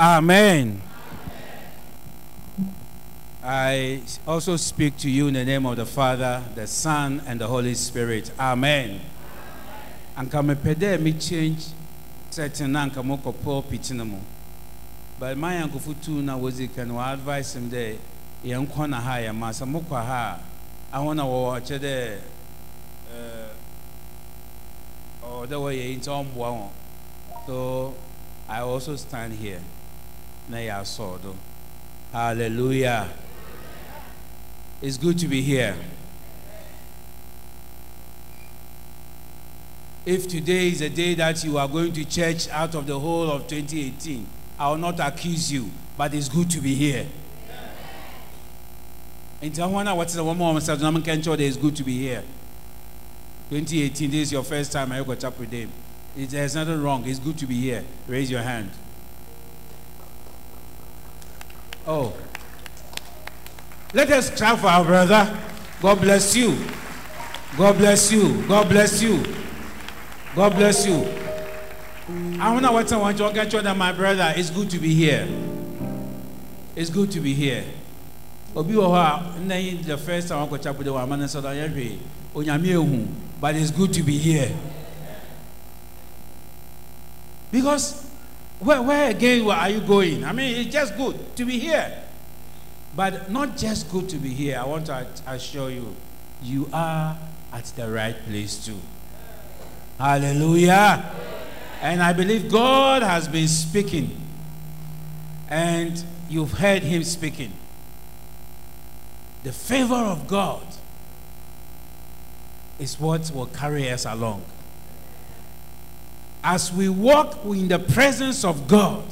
Amen. I also speak to you in the name of the Father, the Son, and the Holy Spirit. Amen. Anka mepɛ dɛ me change na anka mokɔ pulpit no mu but my yankofo tu na wɔdzi ka no advice m dɛ yɛnkɔ na ha yɛ ma sɛ mokɔ ha a ahɔ na wɔwɔ kyɛ dɛ eh, ɔwɔ dɛ wɔyɛ yi nti so I also stand here na yɛ hallelujah it's good to be here If today is a day that you are going to church out of the whole of 2018, I will not accuse you, but it's good to be here. Nti ahụ na wɔte sɛ wɔn a wɔn sɛ nkɛnkyɛn ɔde it's good to be here. 2018, this is your first time I go chap with them. There's nothing wrong. It's good to be here. Raise your hand. Oh. Let us clap for our brother. God bless you. God bless you. God bless you. God bless you. I wonder what I want to get you that my brother. It's good to be here. It's good to be here. Obi wɔ hɔ a nna the first time wakɔ chapel de wa ama ne nsa da but it's good to be here. Because where, where again are you going? I mean, it's just good to be here. But not just good to be here. I want to assure you, you are at the right place too. Hallelujah. And I believe God has been speaking. And you've heard Him speaking. The favor of God is what will carry us along. As we walk in the presence of God,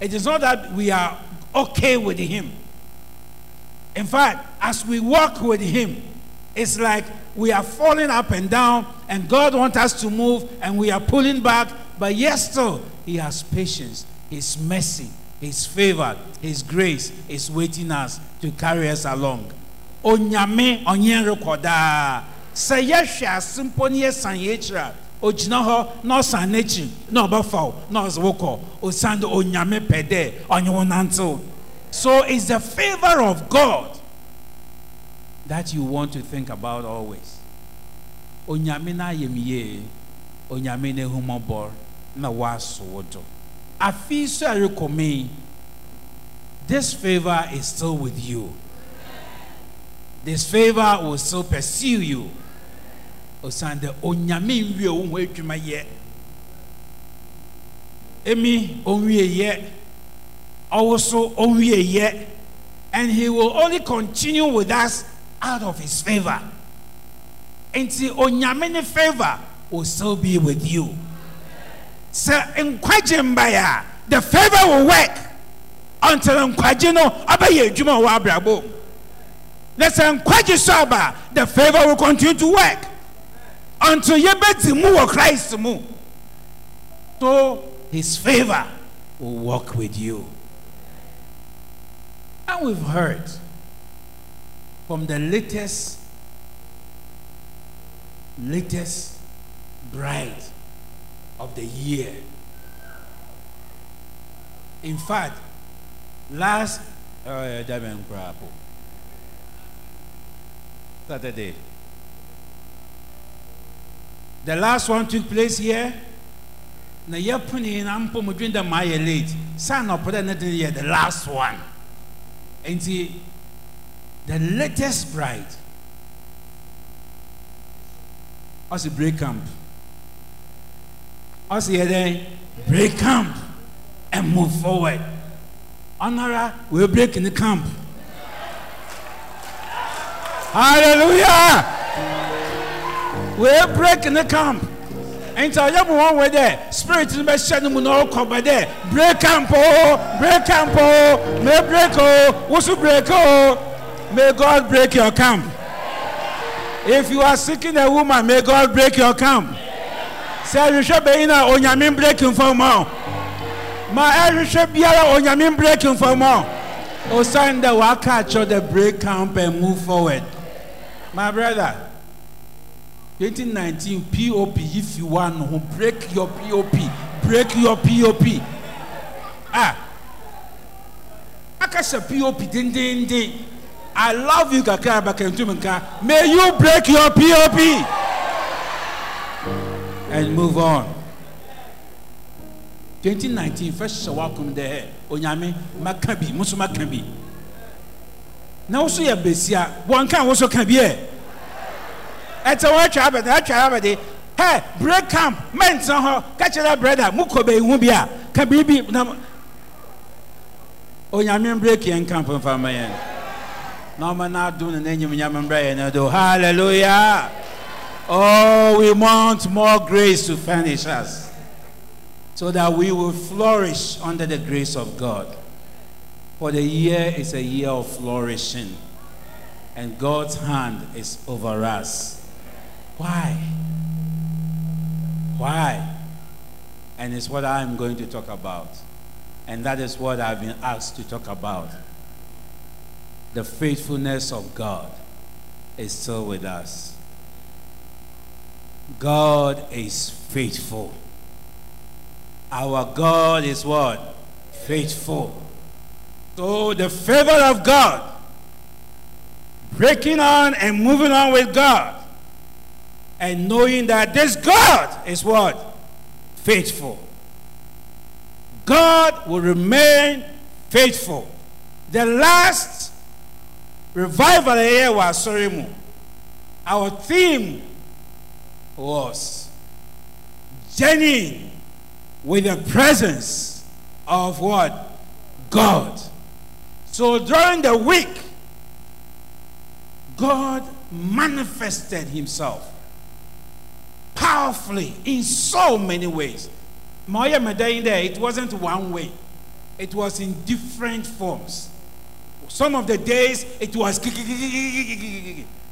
it is not that we are okay with Him. In fact, as we walk with Him, it's like we are falling up and down, and God wants us to move, and we are pulling back. But yes, still, He has patience, His mercy, His favor, His grace is waiting us to carry us along. Onyame onye rekoda. Sɛ yɛhwɛ ase mpo ne yɛsan yɛ akyiri a ogyina hɔ na ɔsan n'akyi na ɔbɛfaw na ɔsɛ wokɔ osan onyame pɛ dɛ ɔnye wo nantew. So it's the favor of God that you want to think about always. Onyame na ayɛ yie, onyame na na waso wo do. Afi so a this favor is still with you. This favor will still pursue you. Osande onyame nwie wo ho adwuma yɛ. Emi onwie yɛ. Also onwie yɛ. And he will only continue with us out of his favor. Nti onyame ne favor will still be with you. Sɛ nkwagye mbaya, the favor will work until nkwagye no abɛyɛ adwuma wɔ abrabɔ. Na sɛ nkwagye so aba, the favor will continue to work until yɛbɛti mu wɔ Christ mu. So his favor will walk with you. And we've heard from the latest latest bride of the year. In fact, last uh, Saturday, the last one took place here. Na yɛpone na mpo mo dwen dɛ maa yɛ late. Saa na ɔpɛ dɛ ne de yɛ the last one. Nti the latest bride ɔsi break camp. Ɔsi yɛ dɛ break camp and move forward. Ɔnara wee break ne camp. Hallelujah wee break ne camp. Nti ɔyɛ mu wɔn wɛ dɛ spirit bɛ hyɛ ne mu na ɔkɔ bɛ dɛ break camp o break camp o may break oh? o wosu break o may God break your camp. If you are seeking a woman may God break your camp. Sɛ ɛhwehwɛ bɛyi na onyame break nfɔm o ma ɛhwehwɛ biara onyame break nfɔm o osan dɛ waka akyerɛ the break camp and move forward. My brother. 2019 POP if you want to break your POP break your POP ah. Akasa pop dendenden i love you kakra bakantum nka may you break your pop and move on. 2019 first hyɛ wakom dɛ onyame maka bi mo so maka bi na wo so yɛ besia wɔnka wo so ka bi ɛ ɛtɛ wɔn atwa abɛde atwa abɛde hɛ break camp. Mɛntena hɔ kakyɛrɛ brɛda mu kɔ bɛyi ho bi a ka biribi na onyame break yɛn camp mfa ma yɛn na ɔma na adum ne n'enyim nyame mbrɛ yɛn no do hallelujah. Oh we want more grace to furnish us so that we will flourish under the grace of God. For the year is a year of flourishing, and God's hand is over us. Why? Why? And it's what I'm going to talk about. And that is what I've been asked to talk about. The faithfulness of God is still with us. God is faithful. Our God is what? Faithful. So the favor of God, breaking on and moving on with God, and knowing that this God is what? Faithful. God will remain faithful. The last revival here was Sorimu. Our theme was journeying with the presence of what? God. So during the week, God manifested himself powerfully in so many ways. Maya it wasn't one way. It was in different forms. Some of the days it was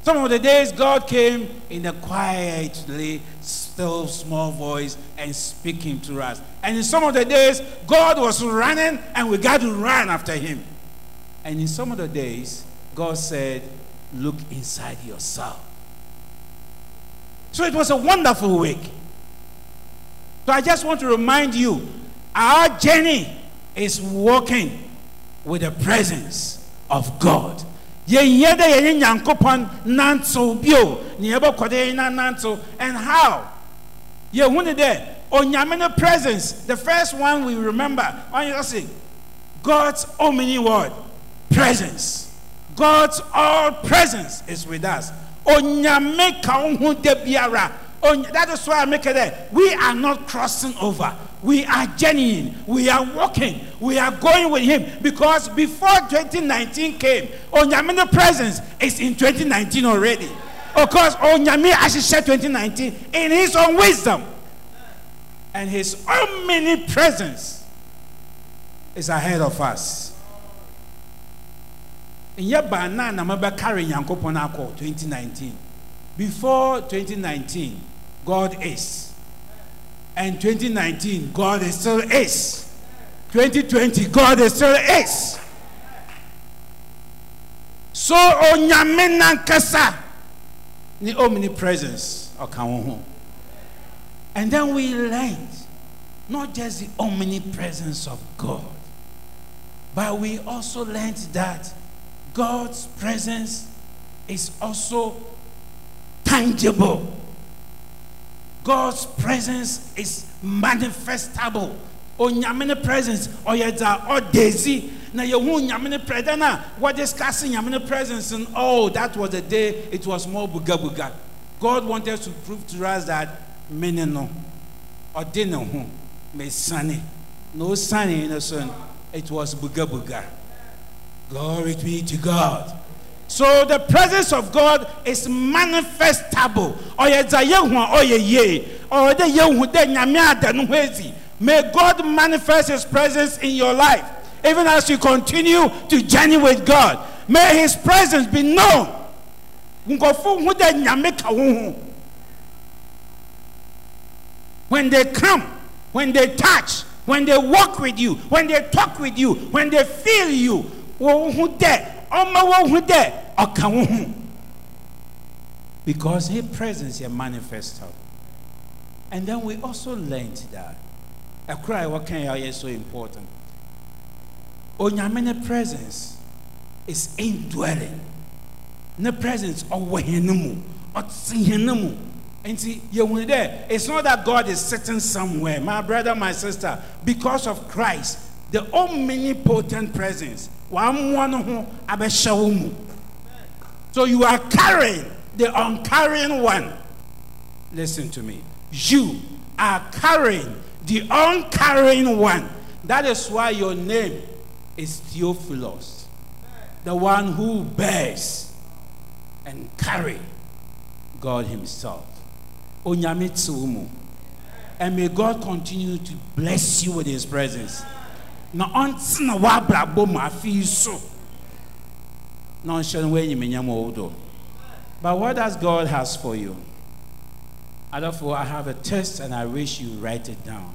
some of the days God came in a quietly, still, small voice and speaking to us. And in some of the days, God was running and we got to run after him. And in some of the days, God said, Look inside yourself. So it was a wonderful week. So I just want to remind you our journey is walking with the presence of God. And how? Yɛhu ne dɛ onyame presence the first one we remember god's omni word presence. God's all presence is with us onyame that is why I make it there. We are not crossing over. We are genuine. We are walking. We are going with Him because before 2019 came, Onyamine presence is in 2019 already. Of course, Onyame said 2019 in His own wisdom and His omnipresence is ahead of us. Nyɛ na na mabɛkare nyankopɔn akɔ 2019 before 2019 god is and 2019, God is still is. 2020, God is still is. So onyame nankasa the omnipresence ɔka wo ho. And then we learned not just the omnipresence of God, but we also learned that God's presence is also tangible. God's presence is manifestable. Onyame presence ɔyɛ dza ɔdezi na yehu nyame presence na what discussing nyame presence and oh that was the day it was more buga buga. God wanted to prove to us that mene no ɔde ne ho mesane no sane no so it was buga buga. Glory be to God. So the presence of God is manifestable. May God manifest His presence in your life, even as you continue to journey with God. May His presence be known. When they come, when they touch, when they walk with you, when they talk with you, when they feel you, because his presence is manifested and then we also learned that a cry what can is so important. Onyame presence is indwelling. Ne presence ɔwɔ hɛn mu ɔte it's not that god is sitting somewhere. My brother my sister because of christ the omnipotent presence so you are carrying the uncarrying one. Listen to me. You are carrying the uncarrying one. That is why your name is theophilus the one who bears and carry god himself. And may god continue to bless you with his presence na ɔnte na wabrabɔ mu afi so. Na ɔnhyɛ no wɔanyiminyam wɔ do. But what does god has for you? Therefore i have a test and i wish you write it down.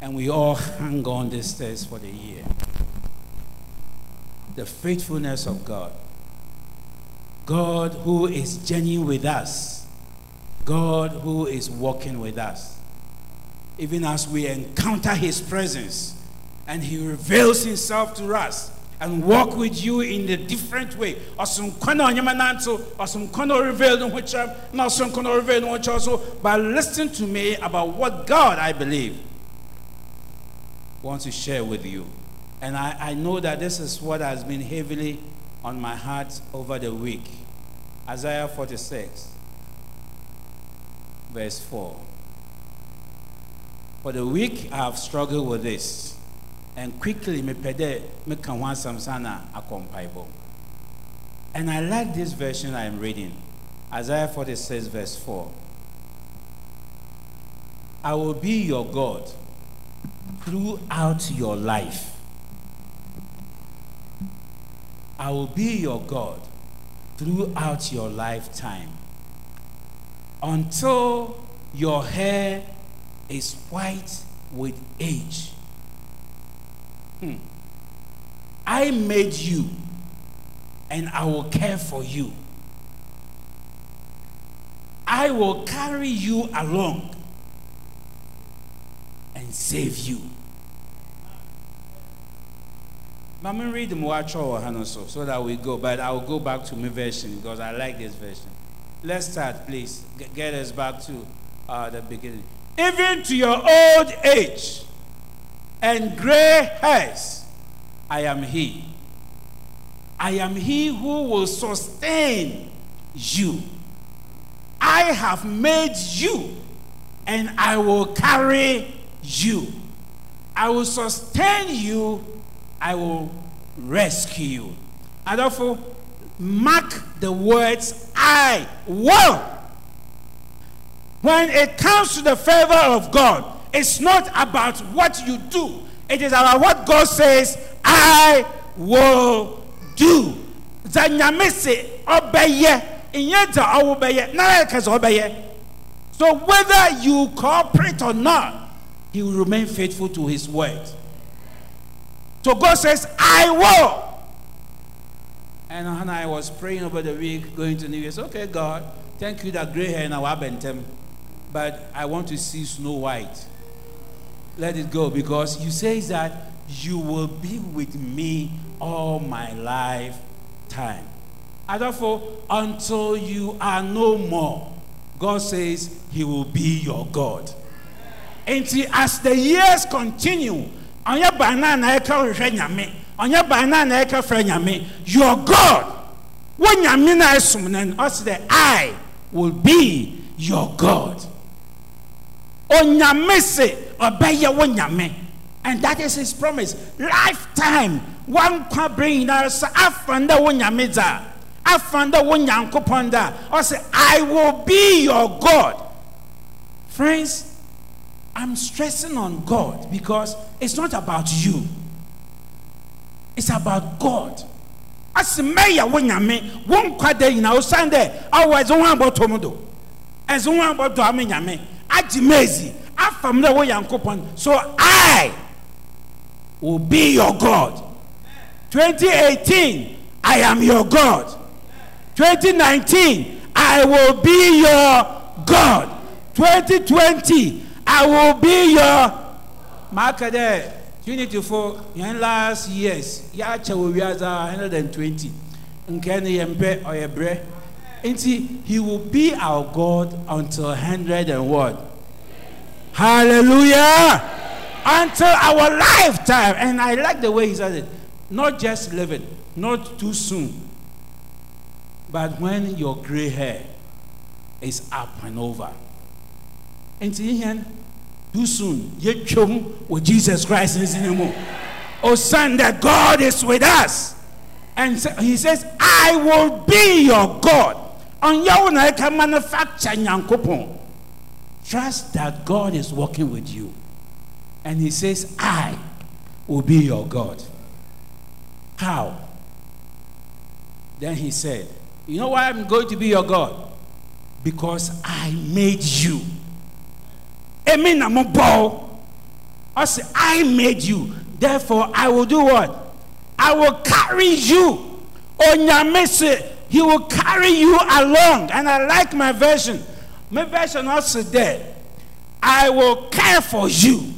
And we all hang on this test for the year. The faithfulness of god. God who is journeying with us. God who is walking with us. Even as we encounter his presence and he reveals himself to us and walk with you in a different way. Ɔsonkwana onyama nanto, ɔsonkwana reveal no which na ɔsonkwana reveal no which also. But listen to me about what God I believe wants to share with you. And I, I know that this is what has been heavily on my heart over the week. Isaiah 46, verse 4. For the week I have struggled with this and quickly mepɛ dɛ meka ho asɛm sa na akɔ and i like this version i'm reading isaiah 46 verse 4 i will be your god throughout your life. I will be your god throughout your lifetime until your hair is white with age Hmm. I made you and I will care for you. I will carry you along and save you. Mama read the Moacho so so that we go, but I will go back to my version because I like this version. Let's start, please. Get us back to uh, the beginning. Even to your old age and gray hairs, I am He. I am He who will sustain you. I have made you, and I will carry you. I will sustain you. I will rescue you. And therefore, mark the words I will. When it comes to the favor of God, it's not about what you do, it is about what God says, I will do. Obeye. So whether you cooperate or not, he will remain faithful to his word. So God says, I will. And Hannah, I was praying over the week, going to New Year's. Okay, God, thank you that gray hair now Abentem, but I want to see Snow White let it go because you say that you will be with me all my lifetime. And therefore, until you are no more, God says He will be your God. And as the years continue, on your banana, on banana, your God, when Yamina is summoned, us the I will be your God. onyame se ɔbɛyɛ wo nyame and that is his promise. Lifetime. Wankwa bere nyinaa sɛ afa ndɛ wo nyame dza afa ndɛ wo nyankopɔn da ɔsɛ i will be your god. Friends i'm stressing on god because it's not about you. It's about god. Ase mɛyɛ wo nyame wo nkwa da nyinaa wosan dɛ awɔ ɛdze ho abɔtɔ mu do ɛdze ho abɔtɔ ame nyame agye afam dɛ wo yankopɔn so i will be your god. 2018 i am your god. 2019 i will be your god. 2020 i will be your maka dɛ Unity for yɛn last years yɛakyɛ wɔ wiadze a 120 nkɛ ne yɛmpɛ ɔyɛ brɛ nti he will be our God until 100 and what hallelujah. Until our lifetime. And I like the way he said it. Not just living not too soon but when your gray hair is up and over. Nti yɛn too soon. Yɛtwam with Jesus Christ in his name oh son that God is with us. And so- he says I will be your God. Wo na ɛka manufacture trust that God is working with you. And he says I will be your God. How? Then he said you know why I'm going to be your God? Because I made you. Bɔ I say I made you. Therefore I will do what? I will carry you. Onyame say he will carry you along. And I like my version my version also there I will care for you.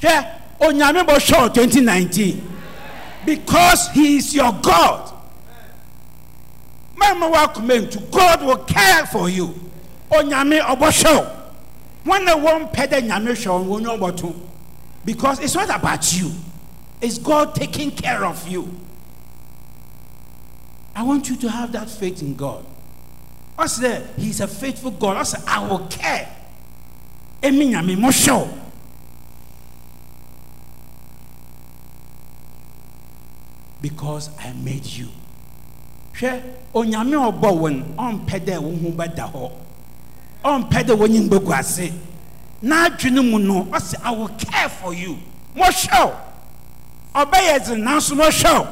Hwɛ onyame bɔ show 2019 because he is your God. Mama welcome to God will care for you. Onyame ɔbɔhwɛ when the one pɛ dɛ nyame ɔbɔto because it's not about you. It's God taking care of you. I want you to have that faith in God ɔsɛ dɛ he's a faithful God. Ɔsɛ I will care. Emi nyame mo hwɛ wo because I made you. Hwɛ onyame ɔbɔ no ɔmpɛ dɛ wo ho. Bɛda hɔ ɔmpɛ dɛ w'anyim bɛgu ase n'adwene mu no ɔsɛ i will care for you. Mohwɛ wo ɔbɛyɛ dze nanso mohwɛ wo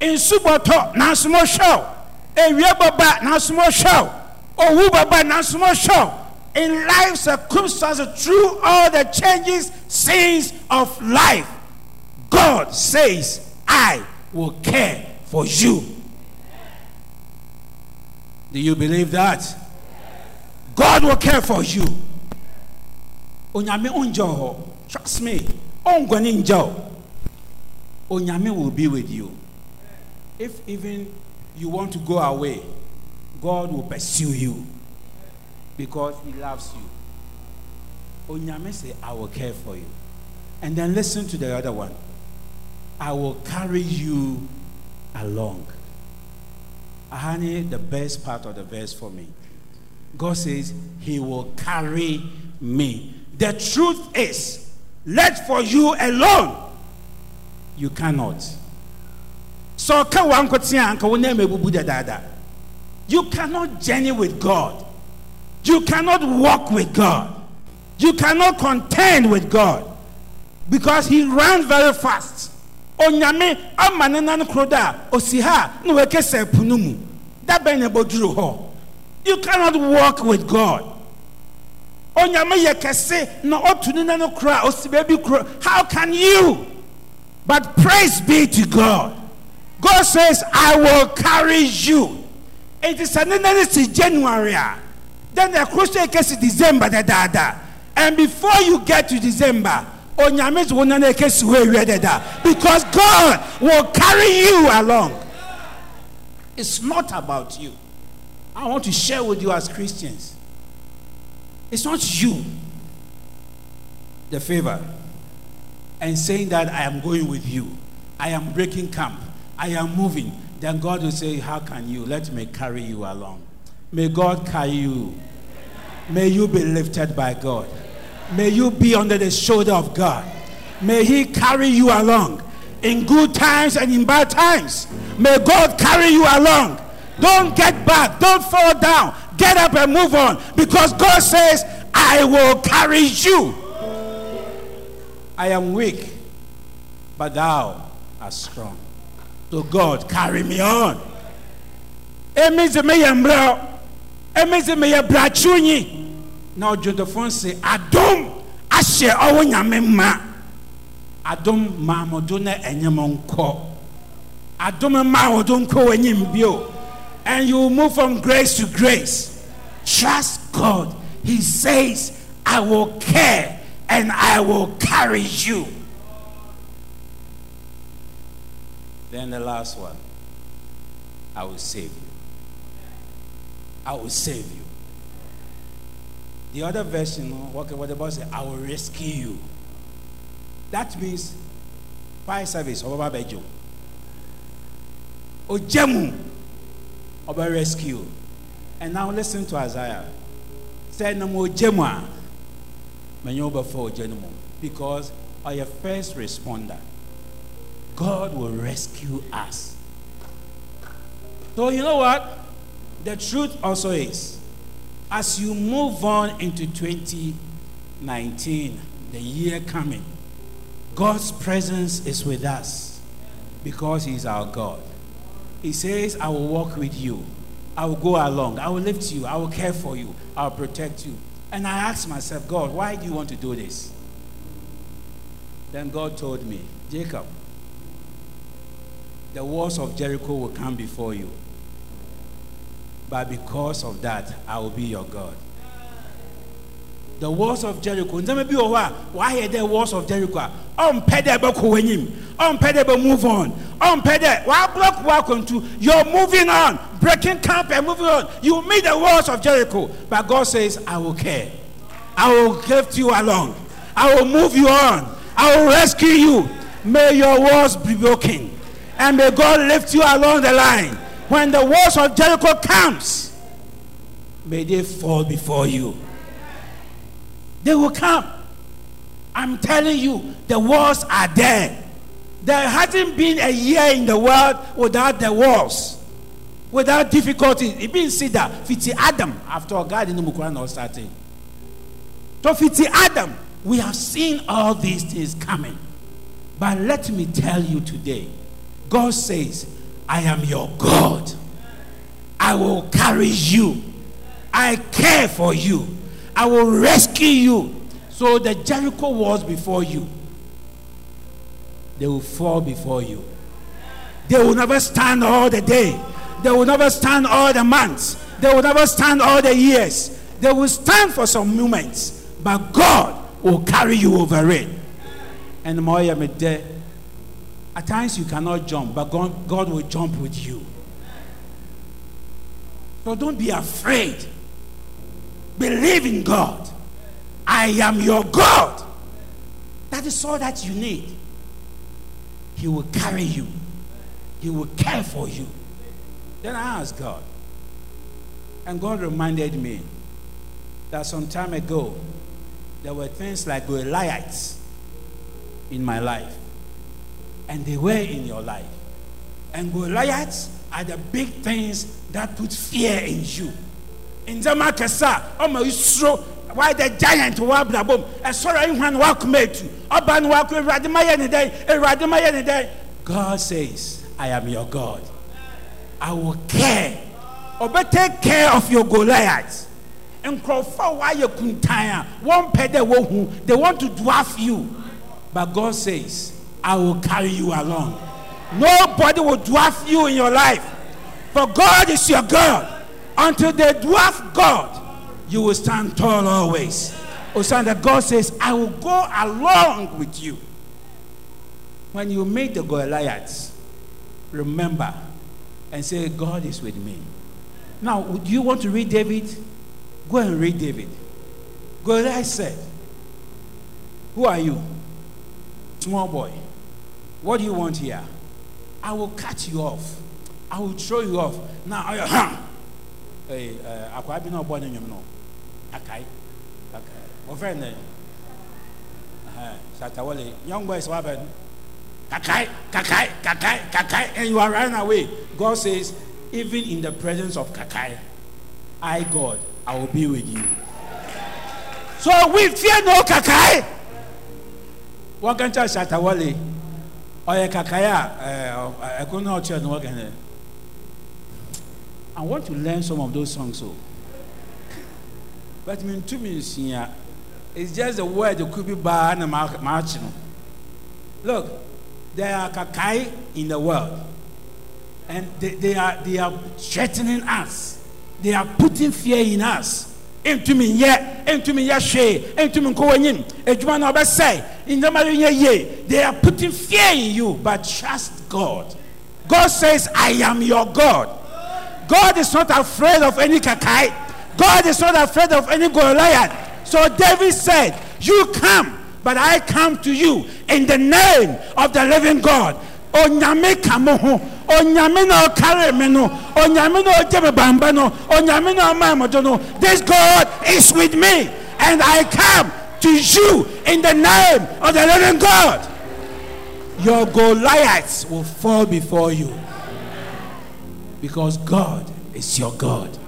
nsu bɔtɔ nanso ewia bɛba nanso mohwɛ wo owu bɛba nanso mohwɛ wo in life circumstances through all the changes scenes of life god says i will care for you do you believe that God will care for you. Onyame hɔ. Trust me. Ongwani njo. Onyame will be with you. If even you want to go away, God will pursue you because He loves you. Onyame say, I will care for you. And then listen to the other one. I will carry you along. Ahani, the best part of the verse for me. God says, He will carry me. The truth is, let for you alone, you cannot. Dadaada. you cannot journey with God. You cannot walk with God. You cannot contend with God because He ran very fast. Onyame ama ne nan koro da a, osi ha na wakesa po no bɛn na ɛbɛduru hɔ. You cannot walk with God. Onyame yɛ kɛse na ɔtu ne nan koro a osi baabi koro. How can you? But praise be to God. God says, I will carry you. It is an si January. Then the Christian case is December dadaada. And before you get to December, wo ewie dada. Because God will carry you along. It's not about you. I want to share with you as Christians. It's not you, the favor, and saying that I am going with you. I am breaking camp. I am moving. Then God will say, How can you? Let me carry you along. May God carry you. May you be lifted by God. May you be under the shoulder of God. May He carry you along in good times and in bad times. May God carry you along. Don't get back. Don't fall down. Get up and move on because God says, I will carry you. I am weak, but thou art strong. So God, carry me on. Emi sɛ meyɛ mmerɛ emi sɛ meyɛ brakyeonyi na ɔdwontofoɔ se adom ahyɛ ɔwo nyame ma adom ma na ɛnyɛ mo adom ma wo do nkɔ bio. And you move from grace to grace. Trust God. He says I will care and I will carry you. Then the last one I will save you. I will save you. The other version, what, the Bible says, I will rescue you. That means fire service, Obaba Bejo. Ojemu, Oba rescue. And now listen to Isaiah. Say no more Jemwa. before Because I a first responder. God will rescue us. So you know what? The truth also is, as you move on into 2019, the year coming, God's presence is with us because He's our God. He says, I will walk with you. I will go along. I will lift you. I will care for you. I will protect you. And I asked myself, God, why do you want to do this? Then God told me, Jacob, the walls of Jericho will come before you. But because of that, I will be your God. The walls of Jericho. Ntɛmɛ bi wɔ hɔ a wahɛ dɛ walls of Jericho ɔmpɛ dɛ move on. Wablock wakɔntu you're moving on. Breaking camp and moving on. You meet the walls of Jericho. But God says I will care. I will lift you along. I will move you on. I will rescue you. May your walls be broken and may God lift you along the line. When the walls of Jericho comes, may they fall before you. They will come. I'm telling you, the walls are there. There hasn't been a year in the world without the walls, without difficulties. It been said that fiti Adam after God in the Mukran or starting. So fiti Adam, we have seen all these things coming. But let me tell you today, God says, I am your God. I will carry you. I care for you. I will rescue you. So the Jericho walls before you, they will fall before you. They will never stand all the day. They will never stand all the months. They will never stand all the years. They will stand for some moments, but God will carry you over it. And more there at times you cannot jump, but God, God will jump with you. So don't be afraid. Believe in God. I am your God. That is all that you need. He will carry you, He will care for you. Then I asked God, and God reminded me that some time ago there were things like Goliaths in my life and they were in your life. And Goliaths are the big things that put fear in you. In the Makasa, Oma why the giant wabla boom, a sorry one walk made to, Oban walk with Radimaya day, a Radimaya any day. God says, I am your God. I will care. Or take care of your Goliaths. And crawl for why you couldn't tire. One pay they want to dwarf you. But God says, I will carry you along. Nobody will dwarf you in your life. For God is your God. Until they dwarf God, you will stand tall always. Osanda, God says, I will go along with you. When you meet the Goliaths, remember and say, God is with me. Now, do you want to read David? Go and read David. Goliath said, Who are you? Small boy. What do you want here? I will cut you off. I will throw you off. Now, I, huh? Hey, uh, akwa bi na ọbọ ne nwom no. Akai. Akai. Ọfẹ ne. Shatta Wale. Young boys what happened? Kakai, kakai, kakai, kakai, and you are running away. God says, even in the presence of kakai, I, God, I will be with you. So we fear no kakai. One can tell Shatta Wale ɔyɛ kakaya ɛɛ ɛko na ɔkyerɛ no wɔkɛ I want to learn some of those songs so but me ntumi nsia it's just the word be bad na maa akyi no. Look there are kakai in the world and they, they are they are threatening us. They are putting fear in us ntumi nyɛ ntumi nyɛ hwee ntumi nkɔ w'anim. Adwuma na ɔbɛsɛ nneɛma no nyɛ yie. They are putting fear in you but trust god. God says i am your god. God is not afraid of any kakai. God is not afraid of any goliath. So david said you come but i come to you in the name of the living god onyame ka mo ho. Onyame na ɔkare no. Onyame na ɔgye me bamba no. Onyame na ɔma mo do no. This god is with me and i come to you in the name of the living god. Your goliaths will fall before you because god is your god.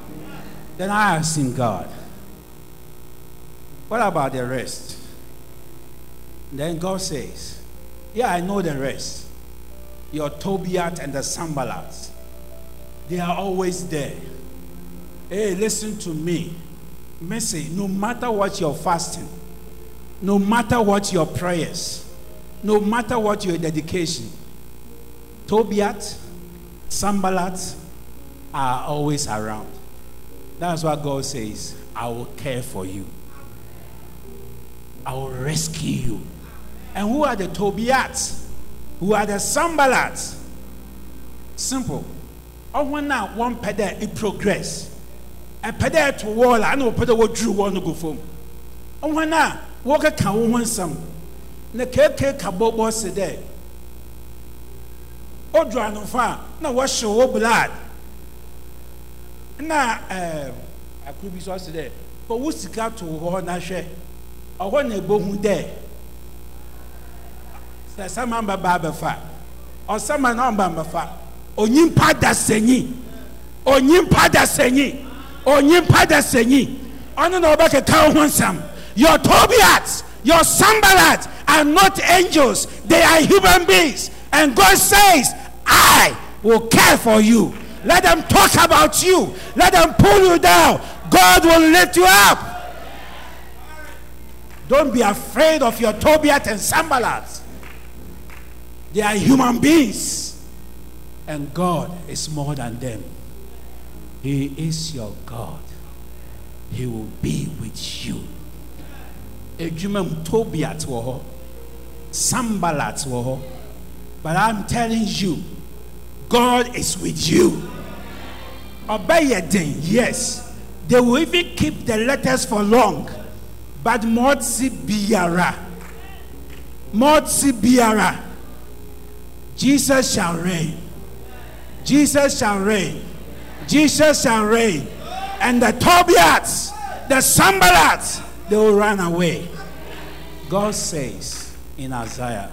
Then i asked him god. What about the rest? Then god says yeah i know the rest your Tobiat and the Sambalat. They are always there. Hey, listen to me. Mercy, no matter what you're fasting, no matter what your prayers, no matter what your dedication, Tobiat, Sambalat are always around. That's what God says. I will care for you. I will rescue you. And who are the Tobiats? Who are the Sambalats. Simple. Ɔhɔn a wɔn pɛ dɛ e progress. Ɛpɛ dɛ ɛto wall a ɛna wɔpɛ dɛ wɔduru wall no go fam. Ɔhɔn a wɔkeka wɔn ho nsɛm. Na keeke ka bɔbɔ si dɛ. Odu anofa na wɔhyɛ wɔ blood. Na ɛɛ akuru bi so ɔsi dɛ owu sika to hɔ na hwɛ. Ɔhɔ na ebohu dɛ. Sɛ sama bɛba abɛfa ɔsama na ɔba mbɛfa onyimpa da sɛnyi onyimpa da sɛnyi onyimpa da sɛnyi ɔno na ɔbɛkeka ho nsɛm your tobiats your sambalat are not angels. They are human beings. And god says i will care for you. Let them talk about you. Let them pull you down. God will lift you up. Don't be afraid of your tobiat and sambalat they are human beings. And God is more than them. He is your God. He will be with you. Edwuma mu Tobiat wɔ hɔ, Sambalat. But I'm telling you, God is with you. Den, yes. They will even keep the letters for long. But mɔtsi biara, mɔtsi biara. Jesus shall reign. Jesus shall reign. Jesus shall reign. And the Tobiats, the Sambalats, they will run away. God says in Isaiah,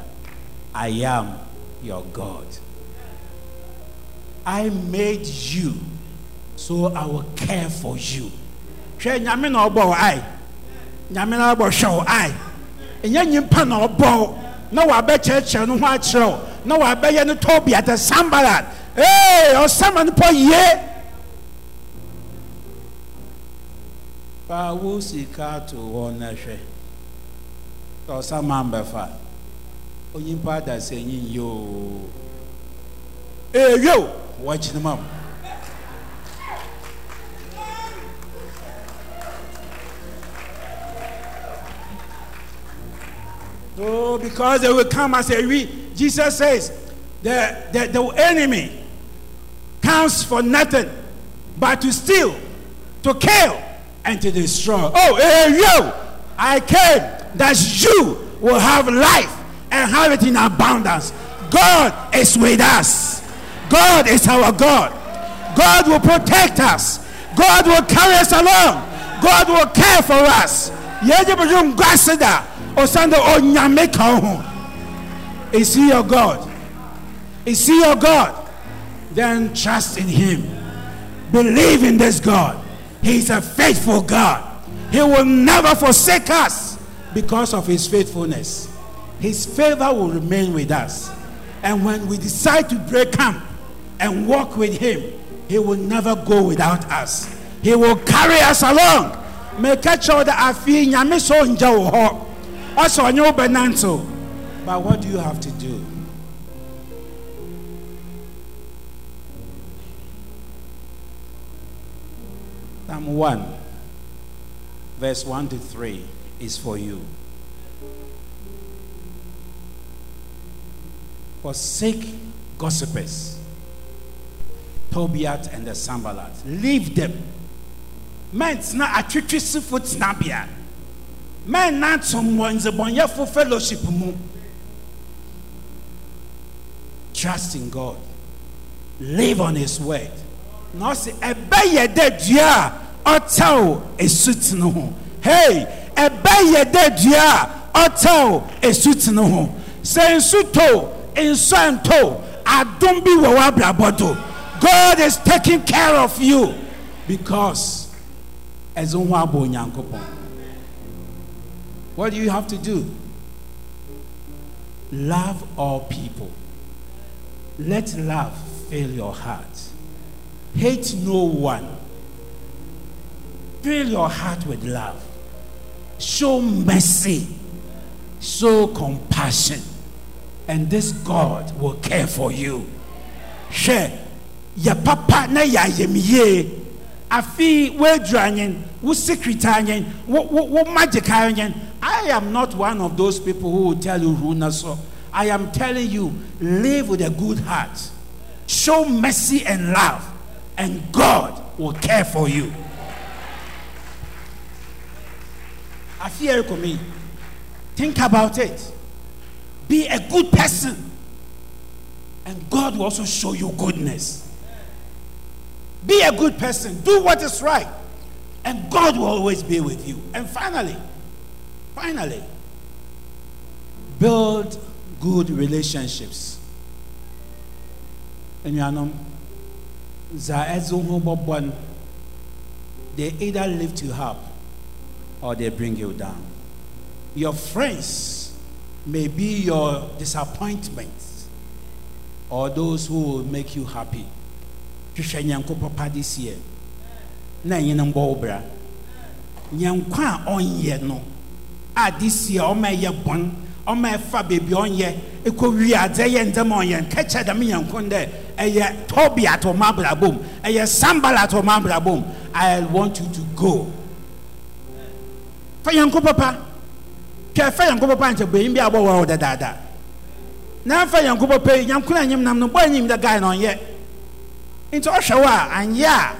I am your God. I made you, so I will care for you. Hwɛ nyame na ɔbɔ wo ai. Nyame na ɔbɔ hwɛ wo ai. Ɛnyɛ nyimpa na ɔbɔ wo na wabɛkyerɛkyerɛ no ho na wabɛyɛ no tobia te sambalat ee ɔsama no pɔ yie. Fa wo sika to hɔ na hwɛ. Ɔsama mbɛfa. Onyimpa da sɛ nyi yoo ee yo. Wɔkyene ma mo Oh, because they will come as a we. Jesus says, the, the, the enemy counts for nothing but to steal, to kill, and to destroy. Oh, hey, yo, I came that you will have life and have it in abundance. God is with us. God is our God. God will protect us. God will carry us along. God will care for us. Osando onyame ka ho. Is he your God? Is he your God? Then trust in him. Believe in this God. He's a faithful God. He will never forsake us because of his faithfulness. His favor will remain with us. And when we decide to break camp and walk with him, he will never go without us. He will carry us along. Nyame so ho. But what do you have to do? Psalm 1. verse 1 to 3 is for you. Forsake gossipers, Tobiat and the Sambalat. Leave them. Men's not a tricky foot snappier. Men not someone's a bonyaful fellowship. Trust in God. Live on His word. Na ɔsi ɛbɛyɛ dɛ dua a ɔtɛw. Hey, ɛbɛyɛ dɛ dua a ɔtɛw esut no ho. Sɛ nsu to, nsu. God is taking care of you because ɛzo ho onyankopɔn. What do you have to do? Love all people. Let love fill your heart. Hate no one. Fill your heart with love. Show mercy. Show compassion. And this God will care for you. Share. Ya papa na ya yemie. Afi wedranyen, wo secretanyen, wo wo magic I am not one of those people who will tell you who na so. I am telling you, live with a good heart. Show mercy and love, and God will care for you. I fear me. Think about it. Be a good person, and God will also show you goodness. Be a good person. Do what is right, and God will always be with you. And finally, finally, build good relationships. Anuanom za ɛdze they either lift you up or they bring you down. Your friends may be your disappointments or those who will make you happy. Papa this year. Na this year ɔma ɛfa beebi ɔnyɛ ekɔ wie adze yɛ ntɛm ɔnyɛ nkɛkyɛ dɛm nyanko dɛ ɛyɛ tɔbi atɔ ɔma abrabom ɛyɛ sambal atɔ ɔma abrabom i want you to go. Fa yanko papa twɛ fa yanko papa nkyɛ bɛyin bi abɔ wɔ ɔda daadaa na fa yanko papa yi yanko na nyim nam no bɔ enyim dɛ guy na ɔnyɛ nti ɔhwɛ wɔ a a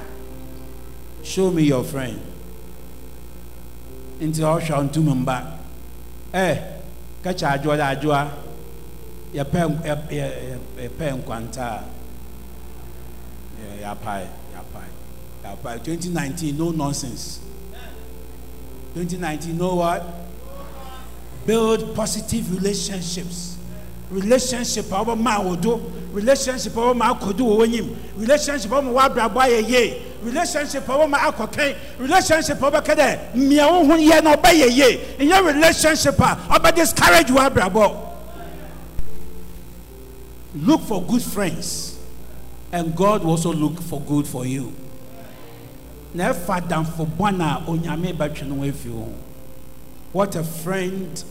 show me your friend. Nti ɔhwɛ ntumi mba ɛ kɛkyɛ adwoa dɛ adwoa yɛpɛ yɛpɛ nkwanta. A yapai yapai yapai 2019 no nonsense. 2019 know what? Build positive relationships relationship a wɔbɛ maa wɔ do relationship a wɔbɛ maa akɔdu wɔ wɔnyim relationship a wɔbɛ maa abrabɔ ayɛ yie relationship a wɔbɛ maa akɔkɛn relationship a wɔbɛ kɛ dɛ mmea wo ho yɛ na ɔbɛ yɛ yie nyɛ relationship a ɔbɛ discourage wɔ abrabɔ look for good friends and God will also look for good for you. Na ɛfa damfo bɔn a onyame bɛtwe no ho. What a friend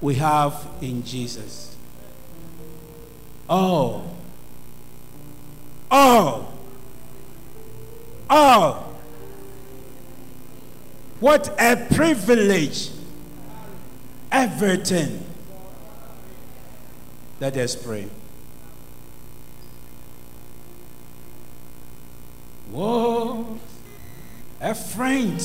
we have in Jesus. Oh, oh, oh. What a privilege. Everything. Let us pray. Whoa, a friend.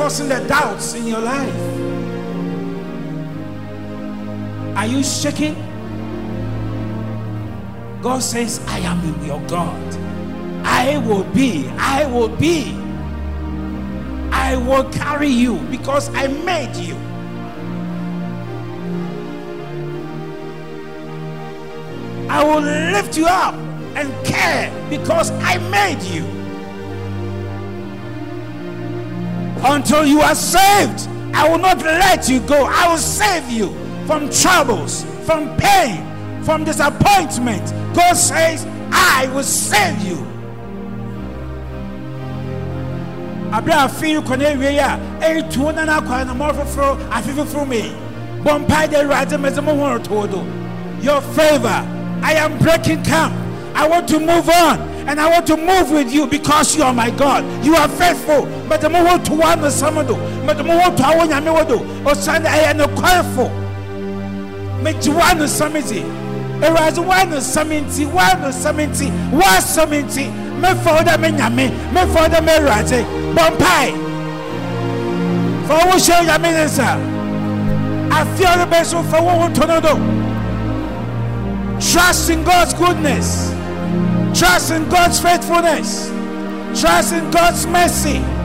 Causing the doubts in your life? Are you shaking? God says, I am your God. I will be, I will be. I will carry you because I made you. I will lift you up and care because I made you. Until you are saved, I will not let you go. I will save you from troubles, from pain, from disappointment. God says, I will save you. abere a afi kɔ na ewie a ɛyɛ tuo na n'akɔ na mɔ foforɔ afi foforɔ mi bɔ mpae de awurade mɛsɛ mo ho ɔtɔ do your favour i am breaking camp i want to move on and I want to move with you because you are my God. You are faithful. But the move to one samado. But the move to our Yamewodo. Or oh, Sunday, I am no careful. Make one summity. There was one summity, one summity, one summity. My father, my Yame, my father, my Raze, Bombay. For what your minister. I fear the best for what know. Trust in God's goodness trust in god's faithfulness. Trust in god's mercy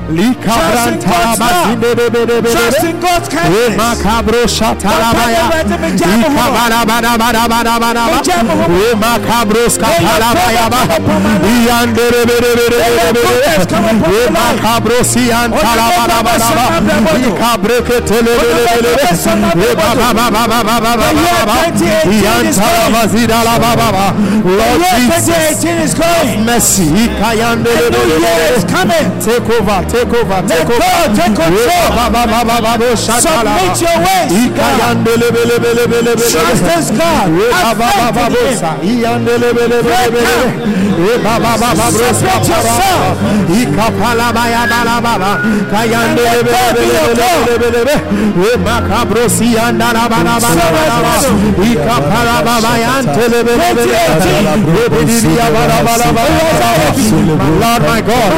Trust in God's kindness. Lord Jesus, mercy, take over. Take over. Take over. Take control. Submit your ways. Trust this God. Separate yourself. Lord my God,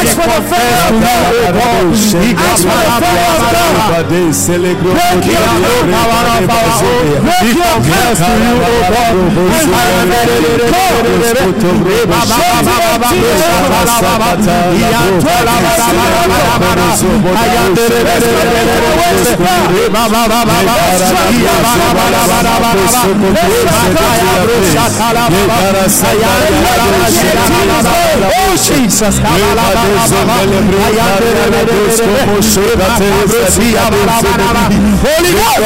Ask for the favor of God. Break your power you, I Holy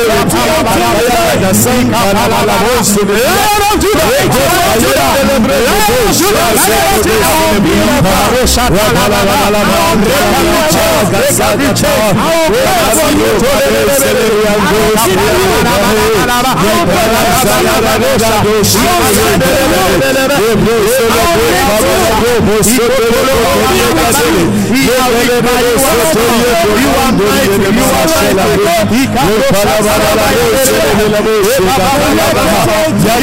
Celebrate Ghost, Ask for strength. Let your manifested. Let.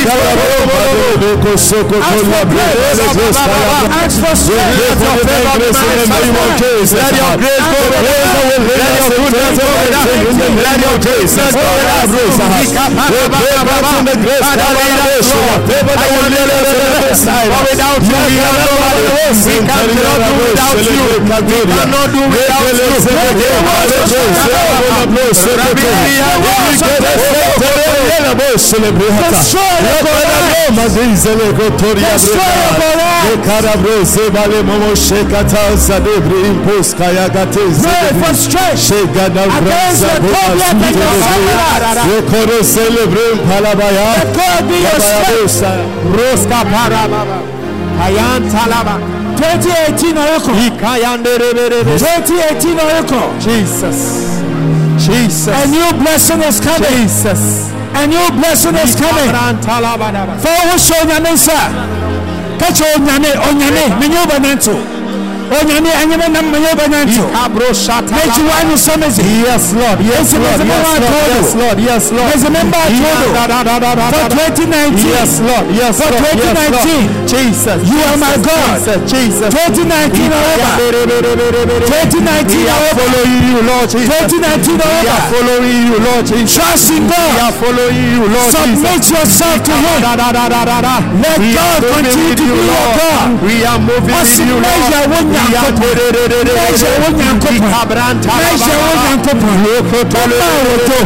We cannot do without you. We cannot do without you. Pray for strength. Against the phobia that you suffer. Let God be your strength. Roska parababa. Ayan talaba. 2018 Oyoko. 2018 Oyoko. Jesus. Jesus. A new blessing is coming. Jesus. A new blessing is coming. For who show nyame nsa. Kacha onyame onyame menye obananto. Onyame anyame nam menye obananto. Meji wanu somezi. Yes Lord. Yes yes, Lord. Yes Lord. Yes Lord. Yes I told you. For 2019. Yes Lord. Yes For 2019. Jesus. You are my God. Jesus. 2019 November. 2019 November. following you Lord Jesus. 2019 November. following you Lord Jesus. Trust in God. We are following you Lord Submit yourself to Him. Let God continue to be your God. We are moving in you Lord. Nyankopɔn measure wo nyankopɔn mama woto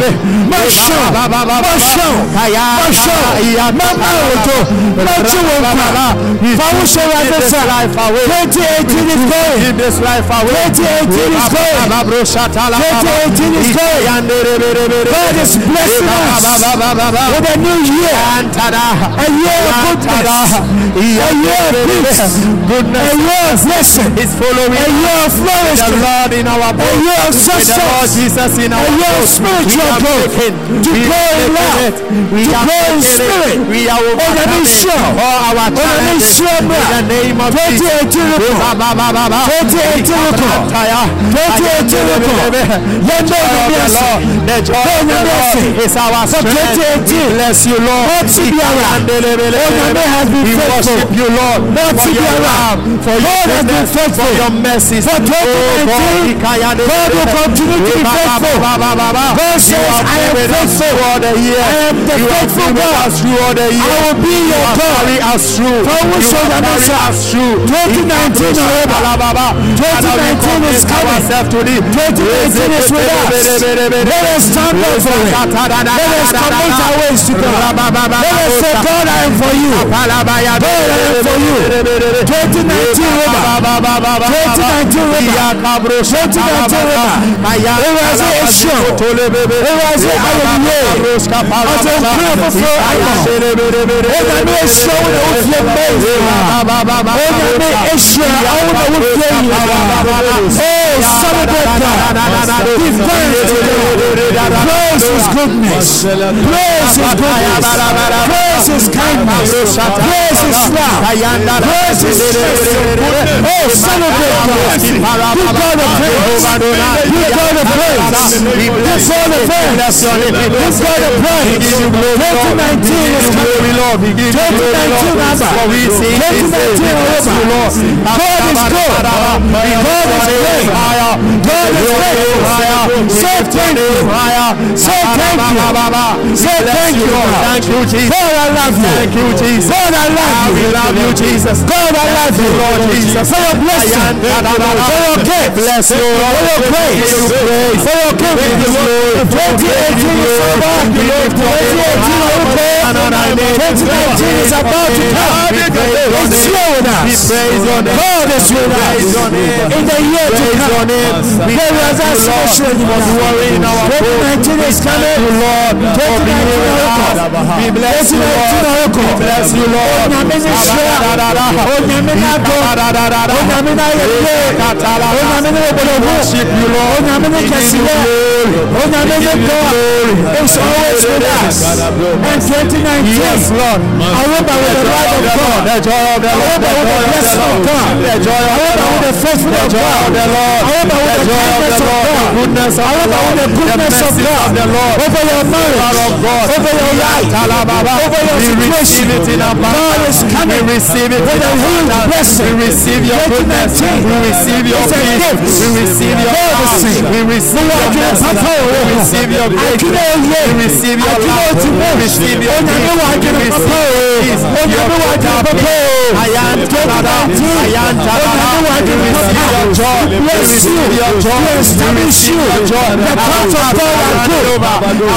mɔhyɛ mɔhyɛ mɔhyɛ mama woto mɔkye wo nkwa fa wo hyɛ wade sa 2018 is going 2018 is going 2018 is going God is blessing us with a new year a year of goodness a year of peace a year of blessing is following a year of flourishing. The Lord in our boat. A year of success. The Lord Jesus in our A year of spiritual growth. To grow in love. To grow in spirit. We are overcoming all our challenges. In the name of Jesus. 2018 Let the Lord. The joy of the Lord is our strength. We bless you, Lord. We worship you, Lord. For your love. For your goodness. For your mercies. For 2019, God will continue to be faithful. God says, I am faithful. I am the faithful God. I will be your God. For which shall the answer? 2019 November. 2019 is coming. 2019 is with us. Let us stand up for it. Let us commit our ways to God. Let us say, God, I am for you. God, I am for you. 2019 November. 2019 November. 2019 November. Ewurade ehyia o. Ewurade ayẹyẹ. Ọjọ́ nkúrẹ́ fúnfún ayọ̀. Onyame ehyia wo na wofie mbẹ́yì. Onyame ehyia awo na wofie yìí. Oh, celebrate God. Give thanks to God. Praise His goodness. Praise His goodness. Praise His kindness. Praise His love. Praise His faithfulness. Oh, celebrate God. Give God a praise. Give God a praise. Give God a praise. Give God a praise. 2019 is coming. 2019 Abba. 2019 over. God is good. God is great. God is great name. Say thank you. Say thank you. Thank you, Jesus. God, I love you. Thank you, Jesus. God, I love you. We love you, Jesus. God, I love you, Lord Jesus. For your blessing. For your gift. Bless you. For your grace. For your giving. 2018 is over. 2018 over. 2019 is about to come. It's here with us. God is with us. In the year to come. There was a special 2019 is coming. 2019 We bless you, Lord. We bless you, Lord. Onyame ne hyira. Onyame ne adɔ. Onyame ne ayɛyɛ. Onyame ne ɔbɔdɔbɔ. Worship you, Lord. Onyame ne kɛseyɛ. Onyame ne dɔ. It's always with us. And 2019. Yes, Lord. I remember with the light of God. The joy of the I Lord. remember with the blessing of God. The joy of the Lord. the faithful The of joy God. of the Lord. The joy of the Lord. The goodness of the Lord. the goodness of God the Lord. over your marriage, Power of God. over your life, over your We receive situation. it in God abundance. is We receive it with in a huge blessing. We receive your goodness. We receive your peace. We receive your God is power. saying, We receive your mercy. We receive your grace. kí ló yẹ? We receive your I kí ló love. We receive your peace. We receive Your wá kí ló total papa o. I am Tanada. I am Tanada. Onyame wá kí We ló receive papa your o. joy. We Bless you. receive your joy. To We establish receive you. your joy. The thoughts of God are good.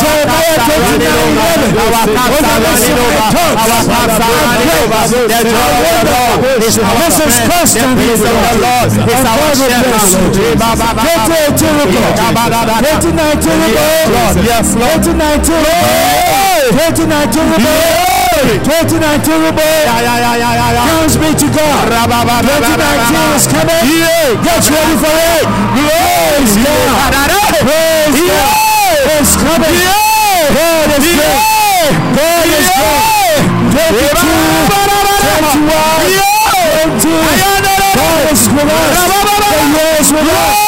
Jeremiah 29:11. Our cups are running over. Our cups are running over. The joy of the Lord is our This is strength. constant The peace of the Lord is And our God will bless you. shepherd. 2018 report. 2019 report. Lord, yes, Lord. 2019 report. 2019 report. 2019 report. Yeah, yeah, yeah, yeah, yeah, yeah. Thanks be to God. 2019 is coming. Get ready for it. Praise God. Praise God. It's coming. God is good. God is good. 22, 21, 20. God is with us. The is with us.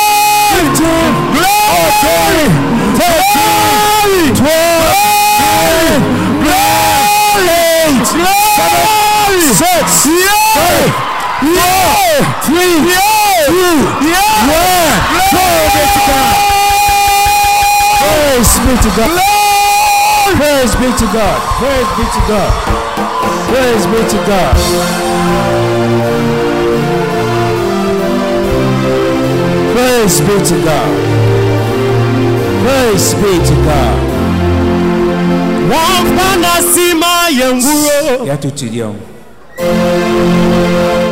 7, 6, 5, 4, 3, 2, 1. Glory be to God. Praise be to God. Praise be to God. Praise be to God. Praise be to God. Praise be to God. Praise be to God. Wọ́n fana sí máa yẹ̀ ń wúro. Yàtò tìrì ọ̀hún. All